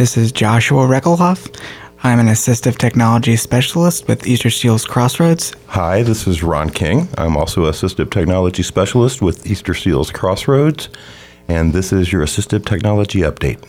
This is Joshua Reckelhoff. I'm an assistive technology specialist with Easter Seals Crossroads. Hi, this is Ron King. I'm also assistive technology specialist with Easter Seals Crossroads, and this is your assistive technology update.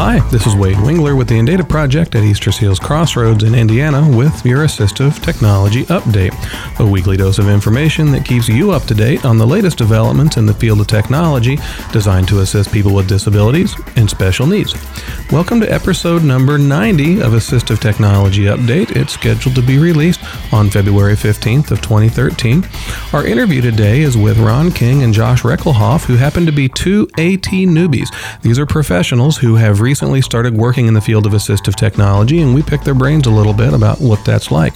Hi, this is Wade Wingler with the Indata Project at Easter Seals Crossroads in Indiana with your Assistive Technology Update, a weekly dose of information that keeps you up to date on the latest developments in the field of technology designed to assist people with disabilities and special needs. Welcome to episode number 90 of Assistive Technology Update. It's scheduled to be released on February 15th of 2013. Our interview today is with Ron King and Josh Reckelhoff, who happen to be two AT newbies. These are professionals who have recently started working in the field of assistive technology, and we pick their brains a little bit about what that's like.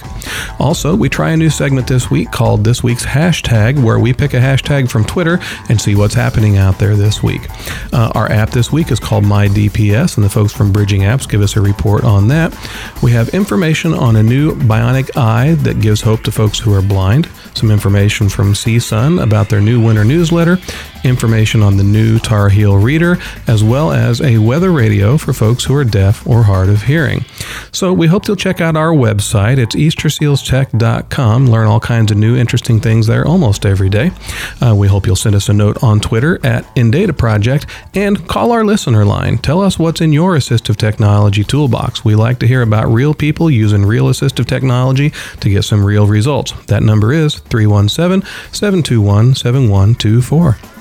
Also, we try a new segment this week called This Week's Hashtag, where we pick a hashtag from Twitter and see what's happening out there this week. Uh, our app this week is called MyDPS, and the folks from Bridging Apps give us a report on that. We have information on a new bionic eye that gives hope to folks who are blind, some information from CSUN about their new winter newsletter, information on the new Tar Heel Reader, as well as a weather radio for folks who are deaf or hard of hearing. So we hope you'll check out our website. It's eastersealstech.com. Learn all kinds of new interesting things there almost every day. Uh, we hope you'll send us a note on Twitter at Indata Project and call our listener line. Tell us what's in your assistive technology toolbox. We like to hear about real people using real assistive technology to get some real results. That number is 317 721 7124.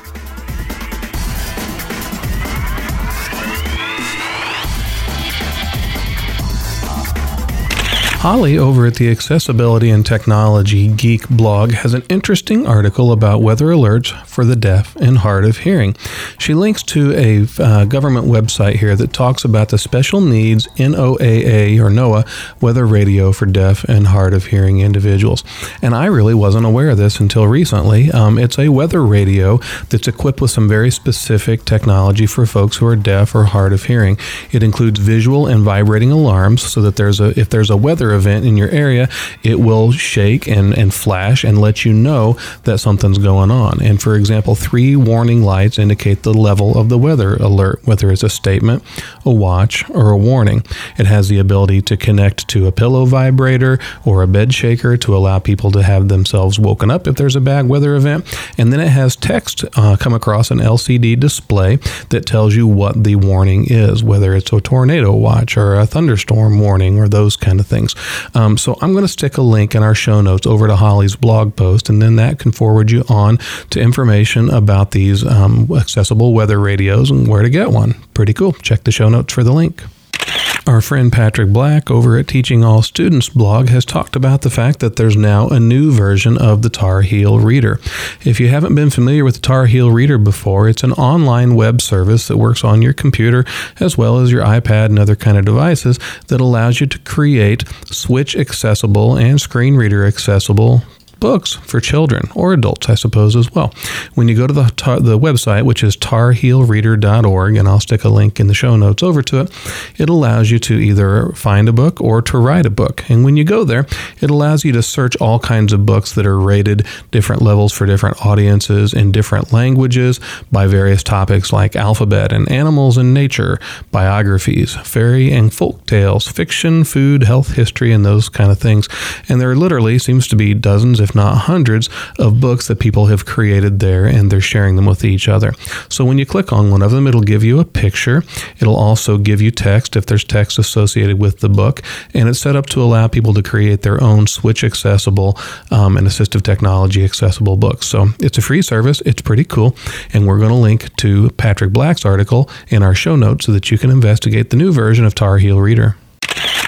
Holly over at the Accessibility and Technology Geek blog has an interesting article about weather alerts for the deaf and hard of hearing. She links to a uh, government website here that talks about the special needs NOAA or NOAA weather radio for deaf and hard of hearing individuals. And I really wasn't aware of this until recently. Um, it's a weather radio that's equipped with some very specific technology for folks who are deaf or hard of hearing. It includes visual and vibrating alarms so that there's a if there's a weather event in your area, it will shake and, and flash and let you know that something's going on. And for example, three warning lights indicate the level of the weather alert, whether it's a statement, a watch, or a warning. It has the ability to connect to a pillow vibrator or a bed shaker to allow people to have themselves woken up if there's a bad weather event. And then it has text uh, come across an LCD display that tells you what the warning is, whether it's a tornado watch or a thunderstorm warning or those kind of things. Um, so I'm going to stick a link in our show notes over to Holly's blog post, and then that can forward you on to information about these um, accessible weather radios and where to get one. Pretty cool. Check the show notes for the link. Our friend Patrick Black over at Teaching All Students blog has talked about the fact that there's now a new version of the Tar Heel Reader. If you haven't been familiar with the Tar Heel Reader before, it's an online web service that works on your computer as well as your iPad and other kind of devices that allows you to create switch accessible and screen reader accessible books for children or adults, I suppose, as well. When you go to the, tar, the website, which is tarheelreader.org, and I'll stick a link in the show notes over to it, it allows you to either find a book or to write a book. And when you go there, it allows you to search all kinds of books that are rated different levels for different audiences in different languages by various topics like alphabet and animals and nature, biographies, fairy and folk tales, fiction, food, health, history, and those kind of things. And there literally seems to be dozens, if not hundreds, of books that people have created there and they're sharing them with each other. So when you click on one of them, it'll give you a picture. It'll also give you text if there's text associated with the book. And it's set up to allow people to create their own switch accessible um, and assistive technology accessible books. So it's a free service. It's pretty cool. And we're going to link to Patrick Black's article in our show notes so that you can investigate the new version of Tar Heel Reader.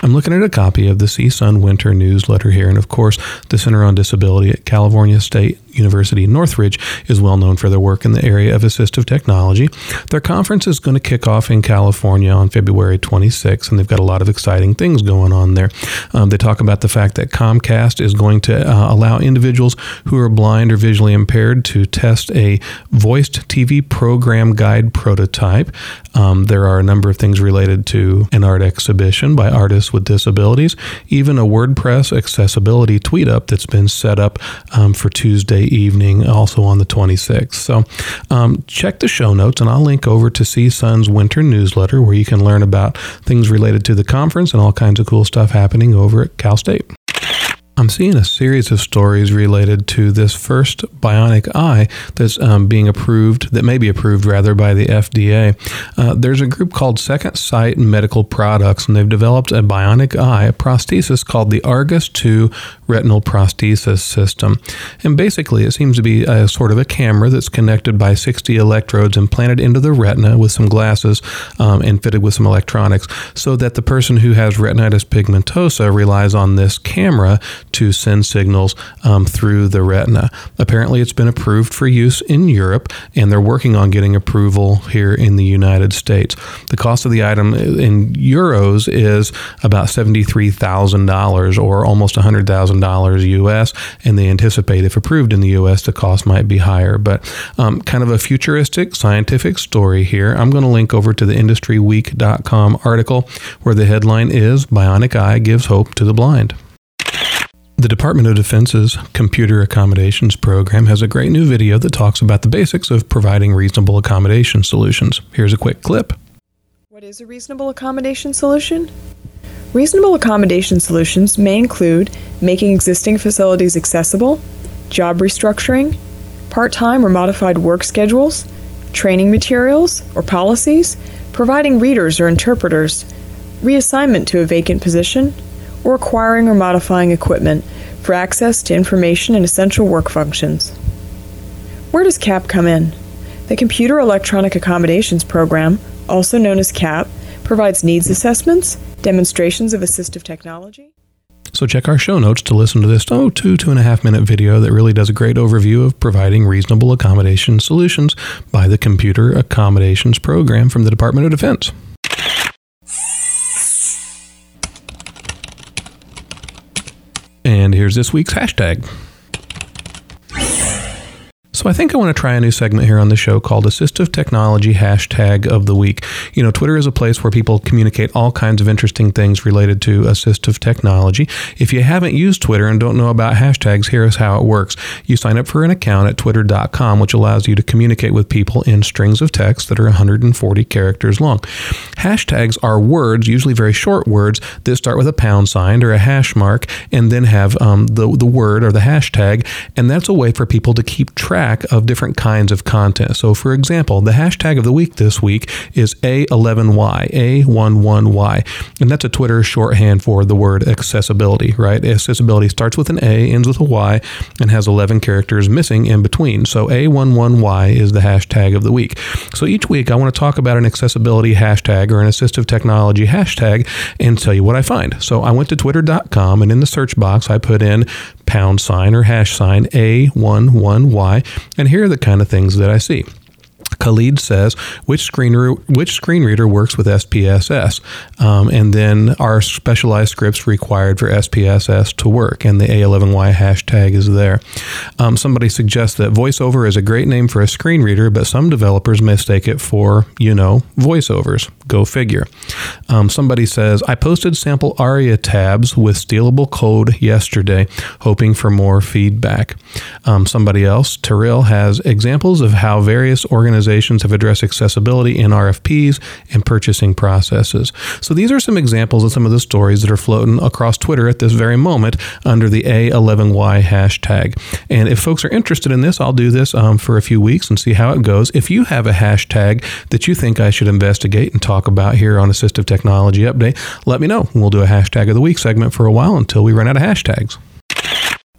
I'm looking at a copy of the CSUN Winter newsletter here, and of course, the Center on Disability at California State University Northridge is well known for their work in the area of assistive technology. Their conference is going to kick off in California on February 26th, and they've got a lot of exciting things going on there. Um, they talk about the fact that Comcast is going to uh, allow individuals who are blind or visually impaired to test a voiced TV program guide prototype. Um, there are a number of things related to an art exhibition by artists with disabilities, even a WordPress accessibility tweet up that's been set up um, for Tuesday evening, also on the 26th. So um, check the show notes, and I'll link over to CSUN's winter newsletter where you can learn about things related to the conference and all kinds of cool stuff happening over at Cal State. I'm seeing a series of stories related to this first bionic eye that's um, being approved, that may be approved rather by the FDA. Uh, there's a group called Second Sight Medical Products, and they've developed a bionic eye, a prosthesis called the Argus 2 retinal prosthesis system. And basically, it seems to be a sort of a camera that's connected by 60 electrodes implanted into the retina with some glasses um, and fitted with some electronics, so that the person who has retinitis pigmentosa relies on this camera to send signals um, through the retina. Apparently, it's been approved for use in Europe, and they're working on getting approval here in the United States. The cost of the item in euros is about $73,000 or almost $100,000 US, and they anticipate, if approved in the US, the cost might be higher. But um, kind of a futuristic scientific story here. I'm going to link over to the industryweek.com article where the headline is Bionic Eye Gives Hope to the Blind. The Department of Defense's Computer Accommodations Program has a great new video that talks about the basics of providing reasonable accommodation solutions. Here's a quick clip. What is a reasonable accommodation solution? Reasonable accommodation solutions may include making existing facilities accessible, job restructuring, part time or modified work schedules, training materials or policies, providing readers or interpreters, reassignment to a vacant position, or acquiring or modifying equipment for access to information and essential work functions. Where does CAP come in? The Computer Electronic Accommodations Program, also known as CAP, provides needs assessments, demonstrations of assistive technology. So check our show notes to listen to this oh two two and a half minute video that really does a great overview of providing reasonable accommodation solutions by the Computer Accommodations Program from the Department of Defense. And here's this week's hashtag. So I think I want to try a new segment here on the show called Assistive Technology Hashtag of the Week. You know, Twitter is a place where people communicate all kinds of interesting things related to assistive technology. If you haven't used Twitter and don't know about hashtags, here is how it works. You sign up for an account at twitter.com, which allows you to communicate with people in strings of text that are 140 characters long. Hashtags are words, usually very short words, that start with a pound sign or a hash mark and then have um, the, the word or the hashtag. And that's a way for people to keep track track of different kinds of content. So, for example, the hashtag of the week this week is A11Y, A11Y. And that's a Twitter shorthand for the word accessibility, right? Accessibility starts with an A, ends with a Y, and has 11 characters missing in between. So, A11Y is the hashtag of the week. So, each week I want to talk about an accessibility hashtag or an assistive technology hashtag and tell you what I find. So, I went to twitter.com and in the search box I put in pound sign or hash sign A11Y and here are the kind of things that I see. Khalid says which screen re- which screen reader works with SPSS, um, and then are specialized scripts required for SPSS to work, and the A11Y hashtag is there. Um, somebody suggests that VoiceOver is a great name for a screen reader, but some developers mistake it for you know voiceovers. Go figure. Um, somebody says I posted sample ARIA tabs with stealable code yesterday, hoping for more feedback. Um, somebody else, Terrell, has examples of how various organizations have addressed accessibility in RFPs and purchasing processes. So these are some examples of some of the stories that are floating across Twitter at this very moment under the A11Y hashtag. And if folks are interested in this, I'll do this um, for a few weeks and see how it goes. If you have a hashtag that you think I should investigate and talk about here on Assistive Technology Update, let me know. We'll do a hashtag of the week segment for a while until we run out of hashtags.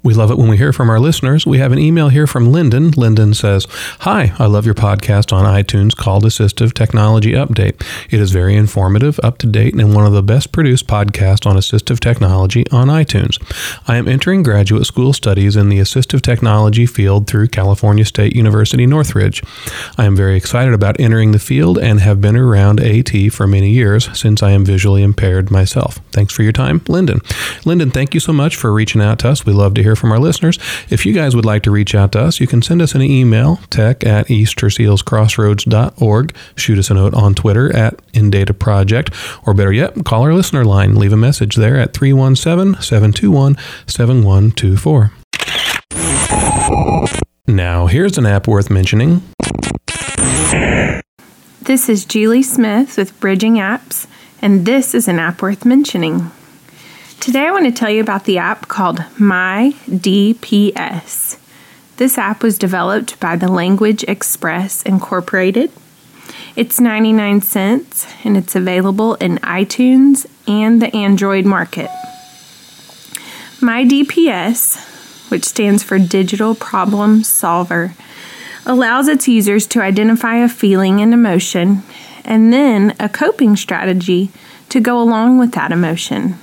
We love it when we hear from our listeners. We have an email here from Lyndon. Lyndon says, Hi, I love your podcast on iTunes called Assistive Technology Update. It is very informative, up to date, and one of the best produced podcasts on assistive technology on iTunes. I am entering graduate school studies in the assistive technology field through California State University Northridge. I am very excited about entering the field and have been around AT for many years since I am visually impaired myself. Thanks for your time, Lyndon. Lyndon, thank you so much for reaching out to us. We love to hear from our listeners. If you guys would like to reach out to us, you can send us an email, tech at eastersealscrossroads.org. Shoot us a note on Twitter at InData Project, or better yet, call our listener line. Leave a message there at 317 721 7124. Now, here's an app worth mentioning. This is Julie Smith with Bridging Apps, and this is an app worth mentioning. Today I want to tell you about the app called My DPS. This app was developed by the Language Express Incorporated. It's 99 cents and it's available in iTunes and the Android market. My DPS, which stands for Digital Problem Solver, allows its users to identify a feeling and emotion and then a coping strategy to go along with that emotion.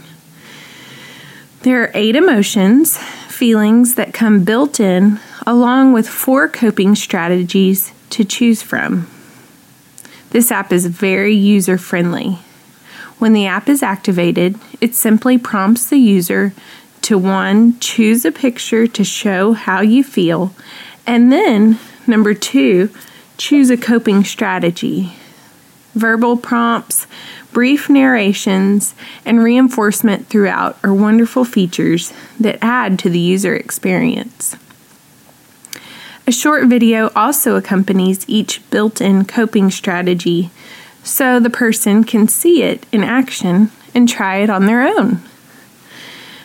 There are eight emotions, feelings that come built in, along with four coping strategies to choose from. This app is very user friendly. When the app is activated, it simply prompts the user to one, choose a picture to show how you feel, and then Number two, choose a coping strategy. Verbal prompts, brief narrations, and reinforcement throughout are wonderful features that add to the user experience. A short video also accompanies each built in coping strategy so the person can see it in action and try it on their own.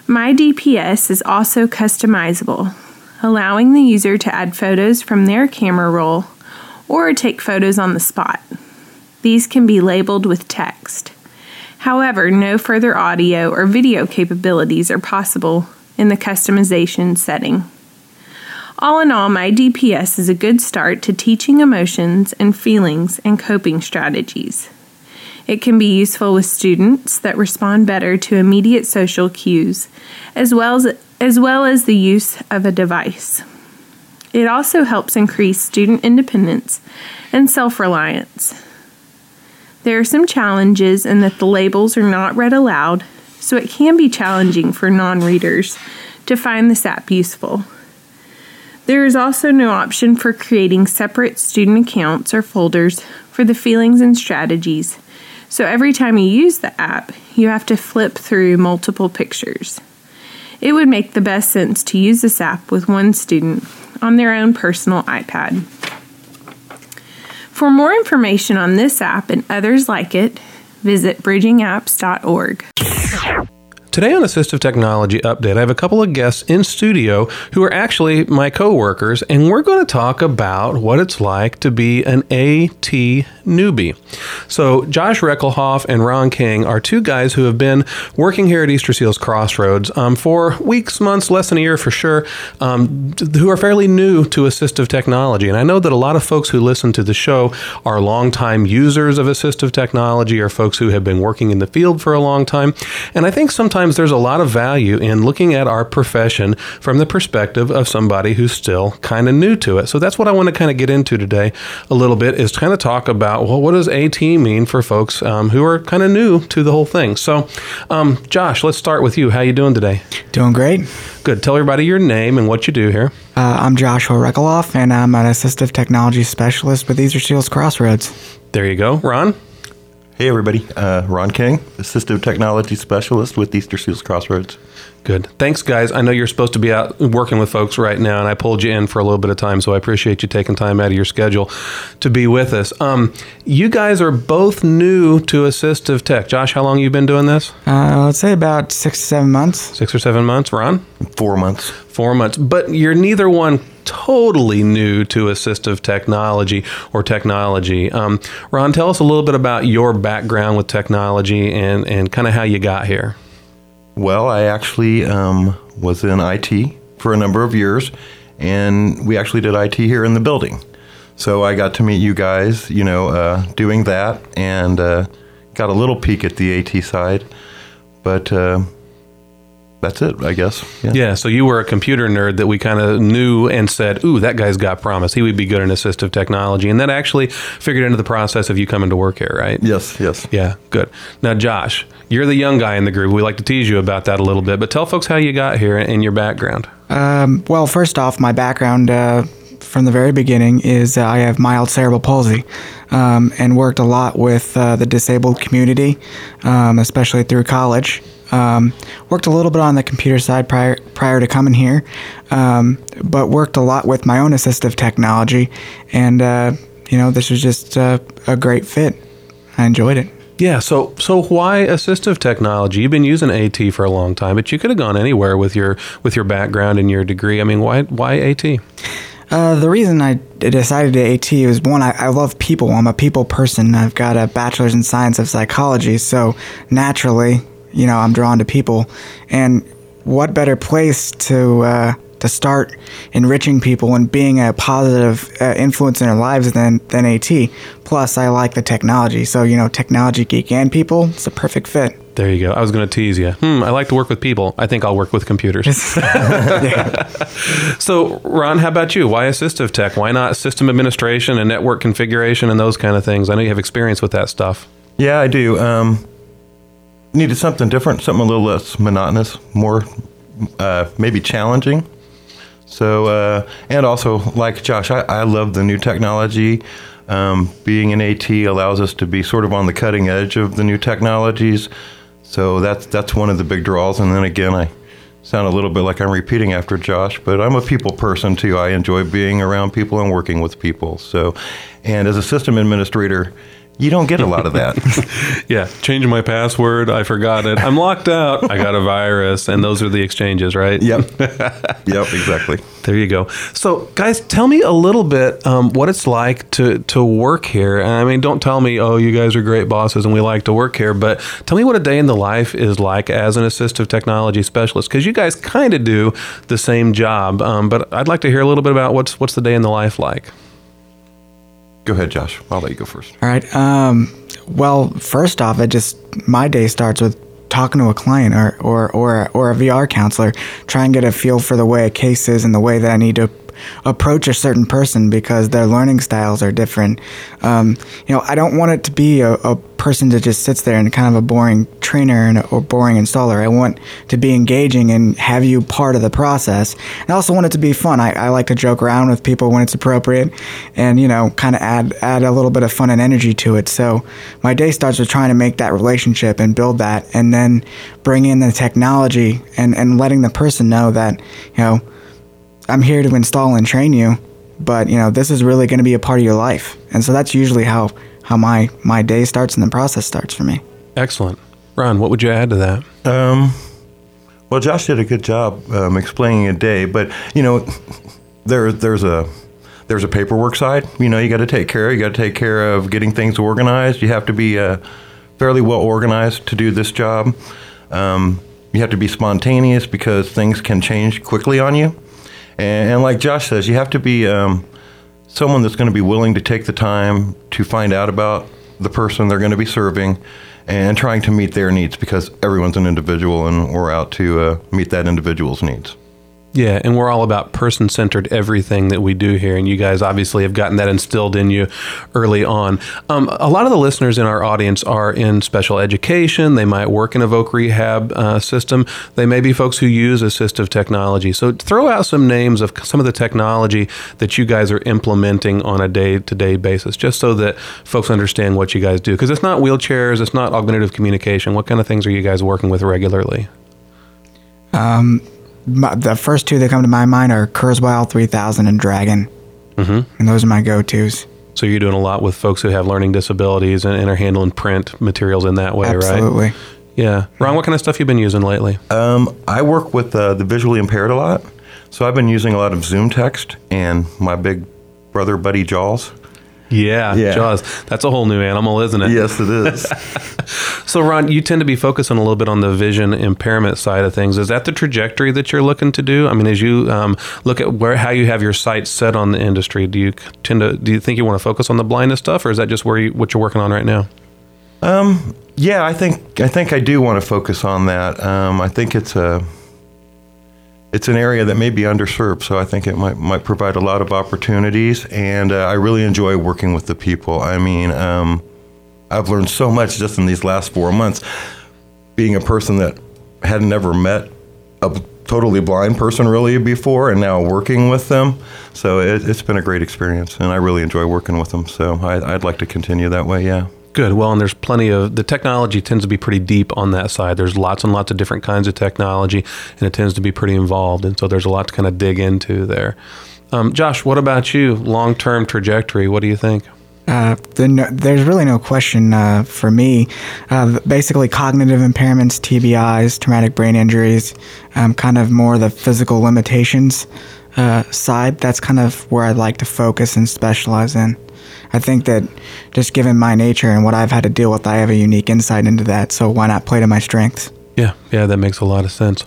My DPS is also customizable, allowing the user to add photos from their camera roll or take photos on the spot. These can be labeled with text. However, no further audio or video capabilities are possible in the customization setting. All in all, my DPS is a good start to teaching emotions and feelings and coping strategies. It can be useful with students that respond better to immediate social cues, as well as as well as the use of a device. It also helps increase student independence and self reliance. There are some challenges in that the labels are not read aloud, so it can be challenging for non readers to find this app useful. There is also no option for creating separate student accounts or folders for the feelings and strategies, so every time you use the app, you have to flip through multiple pictures. It would make the best sense to use this app with one student on their own personal iPad. For more information on this app and others like it, visit bridgingapps.org. Today on Assistive Technology Update, I have a couple of guests in studio who are actually my coworkers, and we're going to talk about what it's like to be an AT newbie. So, Josh Reckelhoff and Ron King are two guys who have been working here at Easter Seals Crossroads um, for weeks, months, less than a year for sure, um, who are fairly new to assistive technology. And I know that a lot of folks who listen to the show are longtime users of assistive technology or folks who have been working in the field for a long time. And I think sometimes sometimes there's a lot of value in looking at our profession from the perspective of somebody who's still kind of new to it. So that's what I want to kind of get into today a little bit is kind of talk about, well, what does AT mean for folks um, who are kind of new to the whole thing? So, um, Josh, let's start with you. How you doing today? Doing great. Good. Tell everybody your name and what you do here. Uh, I'm Joshua Reckelhoff, and I'm an assistive technology specialist with Easter Seals Crossroads. There you go. Ron? Hey, everybody. Uh, Ron King, Assistive Technology Specialist with Easter Seals Crossroads. Good. Thanks, guys. I know you're supposed to be out working with folks right now, and I pulled you in for a little bit of time, so I appreciate you taking time out of your schedule to be with us. Um, you guys are both new to assistive tech. Josh, how long you been doing this? Uh, let's say about six to seven months. Six or seven months. Ron? Four months. Four months. But you're neither one totally new to assistive technology or technology. Um, Ron, tell us a little bit about your background with technology and, and kind of how you got here. Well, I actually um, was in IT for a number of years, and we actually did IT here in the building. So I got to meet you guys, you know, uh, doing that, and uh, got a little peek at the AT side, but uh, that's it, I guess. Yeah. So you were a computer nerd that we kind of knew and said, "Ooh, that guy's got promise. He would be good in assistive technology," and that actually figured into the process of you coming to work here, right? Yes. Yes. Yeah. Good. Now, Josh, you're the young guy in the group. We like to tease you about that a little bit, but tell folks how you got here and your background. Um, well, first off, my background uh, from the very beginning is uh, I have mild cerebral palsy um, and worked a lot with uh, the disabled community, um, especially through college. Um, worked a little bit on the computer side prior prior to coming here, um, but worked a lot with my own assistive technology, and uh, you know this was just uh, a great fit. I enjoyed it. Yeah, so so why assistive technology? You've been using AT for a long time, but you could have gone anywhere with your with your background and your degree. I mean, why why AT? Uh, the reason I decided to AT was one, I, I love people. I'm a people person. I've got a bachelor's in science of psychology, so naturally, you know, I'm drawn to people. And what better place to uh, to start enriching people and being a positive uh, influence in their lives than than AT. Plus, I like the technology, so you know, technology geek and people, it's a perfect fit. There you go. I was going to tease you. Hmm, I like to work with people. I think I'll work with computers. so, Ron, how about you? Why assistive tech? Why not system administration and network configuration and those kind of things? I know you have experience with that stuff. Yeah, I do. Um, needed something different, something a little less monotonous, more uh, maybe challenging. So, uh, and also, like Josh, I, I love the new technology. Um, being an AT allows us to be sort of on the cutting edge of the new technologies. So that's that's one of the big draws. And then again, I sound a little bit like I'm repeating after Josh, but I'm a people person too. I enjoy being around people and working with people. So, and as a system administrator, you don't get a lot of that. yeah, changing my password, I forgot it. I'm locked out. I got a virus, and those are the exchanges, right? Yep. yep. Exactly. There you go. So, guys, tell me a little bit um, what it's like to to work here. I mean, don't tell me, oh, you guys are great bosses and we like to work here, but tell me what a day in the life is like as an assistive technology specialist, because you guys kind of do the same job. Um, but I'd like to hear a little bit about what's what's the day in the life like. Go ahead, Josh. I'll let you go first. All right. Um, well, first off, it just my day starts with talking to a client or, or, or, or a VR counselor, try and get a feel for the way a case is and the way that I need to approach a certain person because their learning styles are different. Um, you know, I don't want it to be a, a, person that just sits there and kind of a boring trainer and, or boring installer. I want to be engaging and have you part of the process. And I also want it to be fun. I, I like to joke around with people when it's appropriate, and you know, kind of add add a little bit of fun and energy to it. So my day starts with trying to make that relationship and build that, and then bring in the technology and and letting the person know that you know I'm here to install and train you, but you know this is really going to be a part of your life, and so that's usually how how my my day starts and the process starts for me. Excellent, Ron. What would you add to that? Um, well, Josh did a good job um, explaining a day, but you know, there there's a there's a paperwork side. You know, you got to take care. You got to take care of getting things organized. You have to be uh, fairly well organized to do this job. Um, you have to be spontaneous because things can change quickly on you. And, and like Josh says, you have to be um, someone that's going to be willing to take the time to find out about the person they're going to be serving and trying to meet their needs because everyone's an individual and we're out to uh, meet that individual's needs. Yeah, and we're all about person centered everything that we do here. And you guys obviously have gotten that instilled in you early on. Um, a lot of the listeners in our audience are in special education. They might work in a voc rehab uh, system. They may be folks who use assistive technology. So throw out some names of some of the technology that you guys are implementing on a day to day basis, just so that folks understand what you guys do. Because it's not wheelchairs, it's not augmentative communication. What kind of things are you guys working with regularly? Um, my, the first two that come to my mind are Kurzweil 3000 and Dragon. Mm-hmm. And those are my go tos. So you're doing a lot with folks who have learning disabilities and, and are handling print materials in that way, Absolutely. right? Absolutely. Yeah. Ron, what kind of stuff you been using lately? Um, I work with uh, the visually impaired a lot. So I've been using a lot of ZoomText and my big brother, Buddy Jaws. Yeah, Yeah. Jaws. That's a whole new animal, isn't it? Yes, it is. So, Ron, you tend to be focusing a little bit on the vision impairment side of things. Is that the trajectory that you're looking to do? I mean, as you um, look at where how you have your sights set on the industry, do you tend to do you think you want to focus on the blindness stuff, or is that just where you, what you're working on right now? yeah, I think I think I do want to focus on that. Um, I think it's a it's an area that may be underserved, so I think it might might provide a lot of opportunities. And uh, I really enjoy working with the people. I mean, um, I've learned so much just in these last four months. Being a person that had never met a totally blind person really before, and now working with them, so it, it's been a great experience, and I really enjoy working with them. So I, I'd like to continue that way. Yeah. Good. Well, and there's plenty of the technology tends to be pretty deep on that side. There's lots and lots of different kinds of technology, and it tends to be pretty involved. And so there's a lot to kind of dig into there. Um, Josh, what about you? Long term trajectory. What do you think? Uh, the, no, there's really no question uh, for me. Uh, basically, cognitive impairments, TBIs, traumatic brain injuries, um, kind of more the physical limitations uh, side. That's kind of where I'd like to focus and specialize in. I think that just given my nature and what I've had to deal with, I have a unique insight into that. So why not play to my strengths? Yeah, yeah, that makes a lot of sense.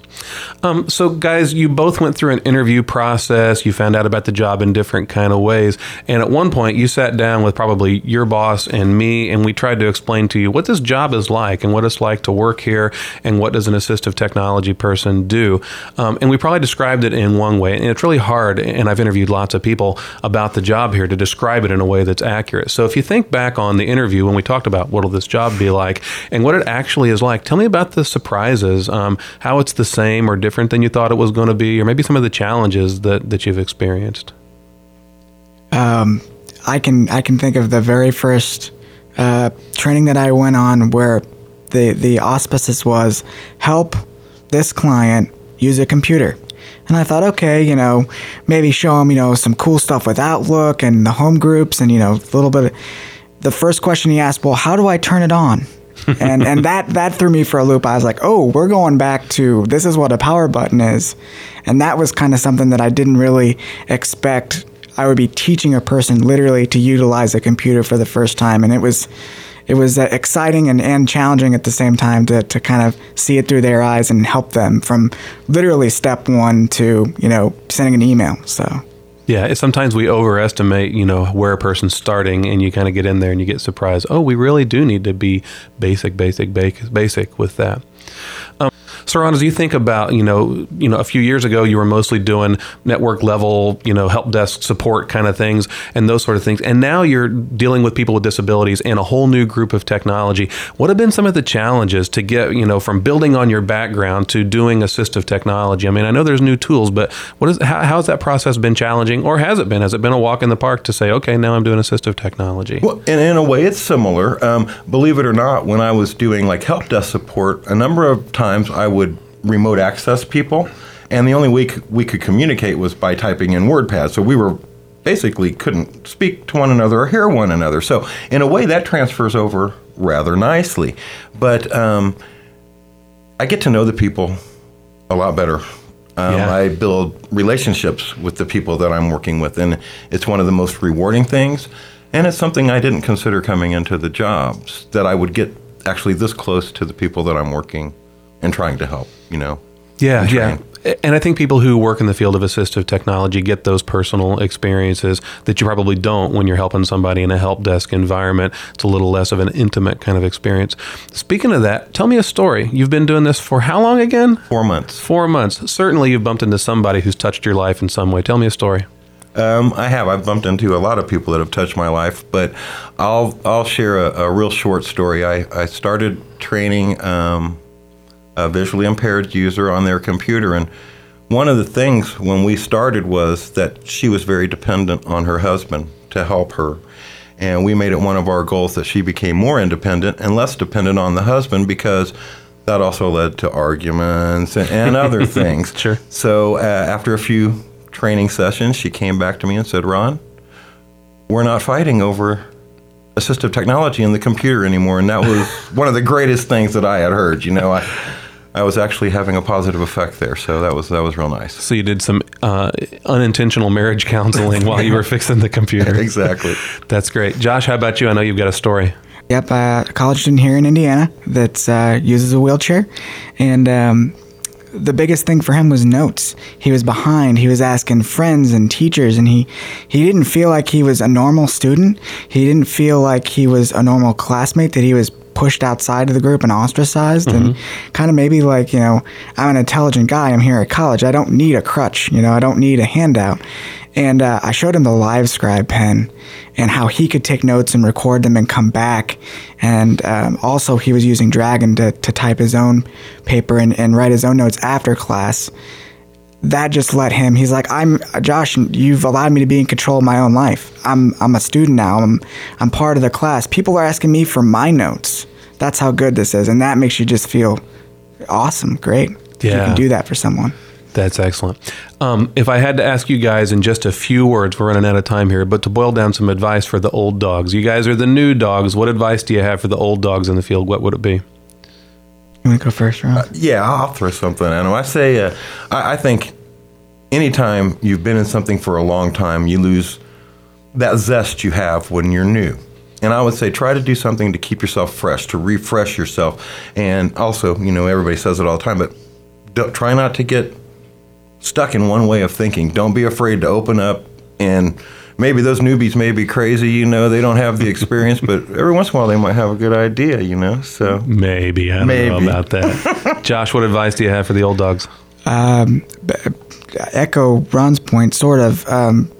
Um, so, guys, you both went through an interview process. You found out about the job in different kind of ways, and at one point, you sat down with probably your boss and me, and we tried to explain to you what this job is like and what it's like to work here, and what does an assistive technology person do. Um, and we probably described it in one way, and it's really hard. And I've interviewed lots of people about the job here to describe it in a way that's accurate. So, if you think back on the interview when we talked about what will this job be like and what it actually is like, tell me about the surprises, um, how it's the same or different than you thought it was going to be, or maybe some of the challenges that, that you've experienced. I can I can think of the very first uh, training that I went on where the the auspices was help this client use a computer. And I thought, okay, you know, maybe show them, you know, some cool stuff with Outlook and the home groups and, you know, a little bit. Of, the first question he asked, well, how do I turn it on? And and that that threw me for a loop. I was like, oh, we're going back to this is what a power button is, and that was kind of something that I didn't really expect. I would be teaching a person literally to utilize a computer for the first time, and it was it was uh, exciting and, and challenging at the same time to, to kind of see it through their eyes and help them from literally step one to you know sending an email. So Yeah, sometimes we overestimate, you know, where a person's starting, and you kind of get in there and you get surprised. Oh, we really do need to be basic, basic, basic, basic with that. Um, So, Ron, as you think about, you know, you know, a few years ago, you were mostly doing network level, you know, help desk support kind of things and those sort of things, and now you're dealing with people with disabilities and a whole new group of technology. What have been some of the challenges to get, you know, from building on your background to doing assistive technology? I mean, I know there's new tools, but what is how, has that process been challenging, or has it been? Has it been a walk in the park to say, okay, now I'm doing assistive technology? Well, and in a way, it's similar. Um, believe it or not, when I was doing like help desk support, a number of times I would remote access people, and the only way c- we could communicate was by typing in WordPad. So we were basically couldn't speak to one another or hear one another. So in a way, that transfers over rather nicely. But um, I get to know the people a lot better. Um, Yeah. I build relationships with the people that I'm working with, and it's one of the most rewarding things. And it's something I didn't consider coming into the jobs that I would get actually this close to the people that I'm working and trying to help. You know. Yeah, and yeah. And I think people who work in the field of assistive technology get those personal experiences that you probably don't when you're helping somebody in a help desk environment. It's a little less of an intimate kind of experience. Speaking of that, tell me a story. You've been doing this for how long again? Four months. Four months. Certainly you've bumped into somebody who's touched your life in some way. Tell me a story. Um, I have. I've bumped into a lot of people that have touched my life, but I'll I'll share a, a real short story. I, I started training um, a visually impaired user on their computer, and one of the things when we started was that she was very dependent on her husband to help her. And we made it one of our goals that she became more independent and less dependent on the husband because that also led to arguments and, and other things. Sure. So uh, after a few training sessions, she came back to me and said, Ron, we're not fighting over assistive technology in the computer anymore. And that was one of the greatest things that I had heard. You know, I, I was actually having a positive effect there. So that was that was real nice. So you did some uh, unintentional marriage counseling while you were fixing the computer. exactly. That's great. Josh, how about you? I know you've got a story. Yep, uh, a college student here in Indiana that uh, uses a wheelchair, and um, the biggest thing for him was notes. He was behind. He was asking friends and teachers, and he he didn't feel like he was a normal student. He didn't feel like he was a normal classmate. That he was pushed outside of the group and ostracized, and kind of maybe like you know, I'm an intelligent guy. I'm here at college. I don't need a crutch. You know, I don't need a handout. And uh, I showed him the LiveScribe pen and how he could take notes and record them and come back. And um, also, he was using Dragon to, to type his own paper and, and write his own notes after class. That just let him. He's like, I'm Josh. You've allowed me to be in control of my own life. I'm I'm a student now. I'm I'm part of the class. People are asking me for my notes. That's how good this is, and that makes you just feel awesome, great. If You Yeah. can do that for someone. That's excellent. Um, if I had to ask you guys in just a few words, we're running out of time here, but to boil down some advice for the old dogs. You guys are the new dogs. What advice do you have for the old dogs in the field? What would it be? You want to go first, Ron? Yeah, I'll throw something at him. I say, uh, I, I think anytime you've been in something for a long time, you lose that zest you have when you're new. And I would say try to do something to keep yourself fresh, to refresh yourself. And also, you know, everybody says it all the time, but don't, try not to get stuck in one way of thinking. Don't be afraid to open up and maybe those newbies may be crazy, you know, they don't have the experience, but every once in a while they might have a good idea, you know. So Maybe. I don't know about that. Josh, what advice do you have for the old dogs? um, echo Ron's point, sort of. Um,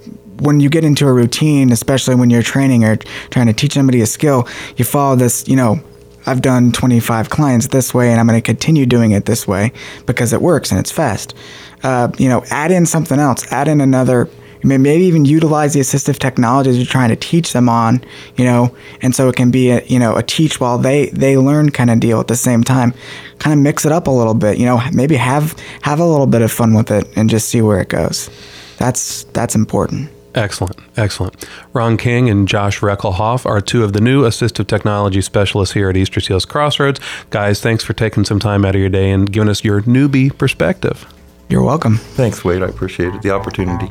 when you get into a routine, especially when you're training or trying to teach somebody a skill, you follow this, you know, I've done 25 clients this way and I'm going to continue doing it this way because it works and it's fast. Uh, you know, add in something else, add in another, may- maybe even utilize the assistive technologies you're trying to teach them on, you know, and so it can be a, you know, a teach while they, they learn kind of deal at the same time. Kind of mix it up a little bit, you know, maybe have, have a little bit of fun with it and just see where it goes. That's, that's important. Excellent, excellent. Ron King and Josh Reckelhoff are two of the new assistive technology specialists here at Easter Seals Crossroads. Guys, thanks for taking some time out of your day and giving us your newbie perspective. You're welcome. thanks, Wade. I appreciate the opportunity.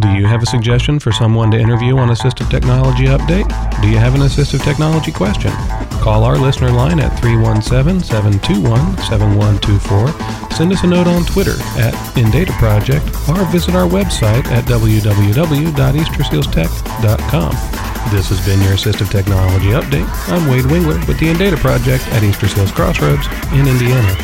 Do you have a suggestion for someone to interview on Assistive Technology Update? Do you have an assistive technology question? Call our listener line at 317 721 7124. Send us a note on Twitter at InData Project or visit our website at www.eastersealstech.com. This has been your Assistive Technology Update. I'm Wade Wingler with the InData Project at Easter Seals Crossroads in Indiana.